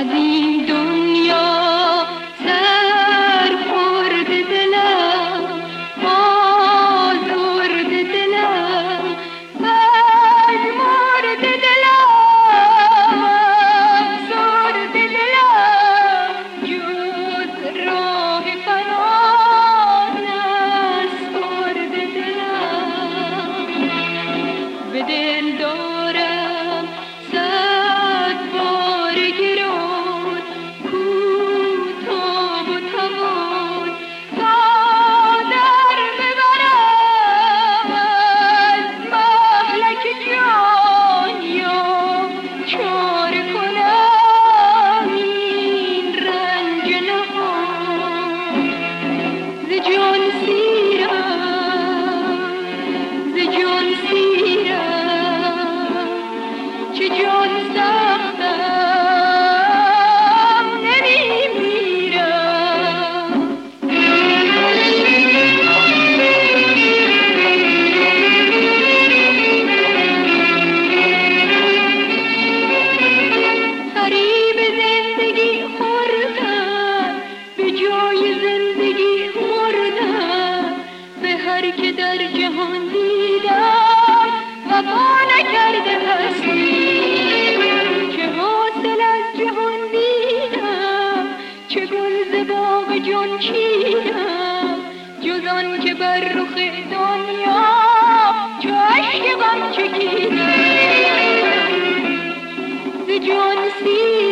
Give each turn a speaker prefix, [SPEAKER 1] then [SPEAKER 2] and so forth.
[SPEAKER 1] अदी दो من کیم جز آن که بر رخ دنیا چو اشک غم چکیدم ز جان سیر